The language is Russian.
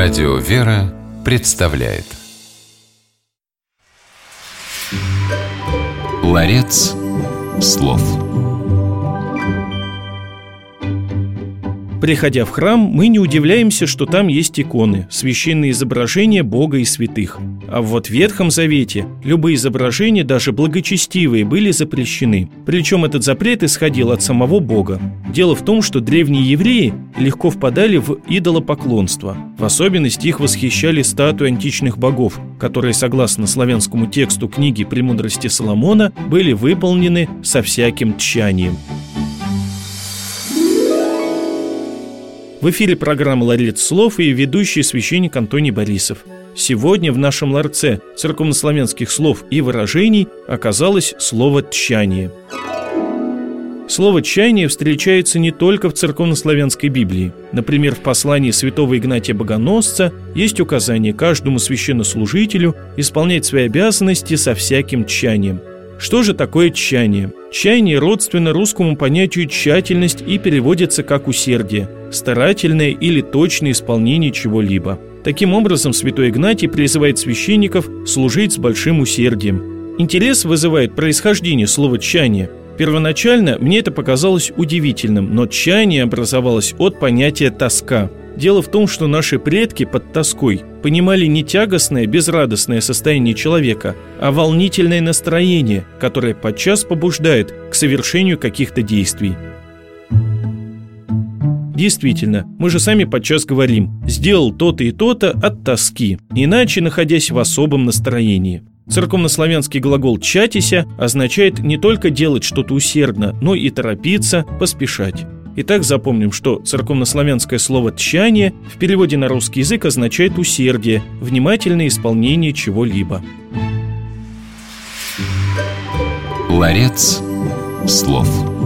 Радио «Вера» представляет. Ларец слов Приходя в храм, мы не удивляемся, что там есть иконы, священные изображения Бога и святых. А вот в Ветхом Завете любые изображения, даже благочестивые, были запрещены. Причем этот запрет исходил от самого Бога. Дело в том, что древние евреи легко впадали в идолопоклонство. В особенности их восхищали статуи античных богов, которые, согласно славянскому тексту книги «Премудрости Соломона», были выполнены со всяким тщанием. В эфире программа «Ларец слов» и ведущий священник Антоний Борисов. Сегодня в нашем ларце церковнославянских слов и выражений оказалось слово «тчание». Слово «чаяние» встречается не только в церковнославянской Библии. Например, в послании святого Игнатия Богоносца есть указание каждому священнослужителю исполнять свои обязанности со всяким тщанием. Что же такое тщание? Тщание родственно русскому понятию тщательность и переводится как усердие, старательное или точное исполнение чего-либо. Таким образом, святой Игнатий призывает священников служить с большим усердием. Интерес вызывает происхождение слова «тщание». Первоначально мне это показалось удивительным, но тщание образовалось от понятия «тоска». Дело в том, что наши предки под тоской понимали не тягостное, безрадостное состояние человека, а волнительное настроение, которое подчас побуждает к совершению каких-то действий. Действительно, мы же сами подчас говорим «сделал то-то и то-то от тоски», иначе находясь в особом настроении. Церковнославянский глагол «чатися» означает не только делать что-то усердно, но и торопиться, поспешать. Итак, запомним, что церковнославянское слово «тщание» в переводе на русский язык означает усердие, внимательное исполнение чего-либо. Ларец слов.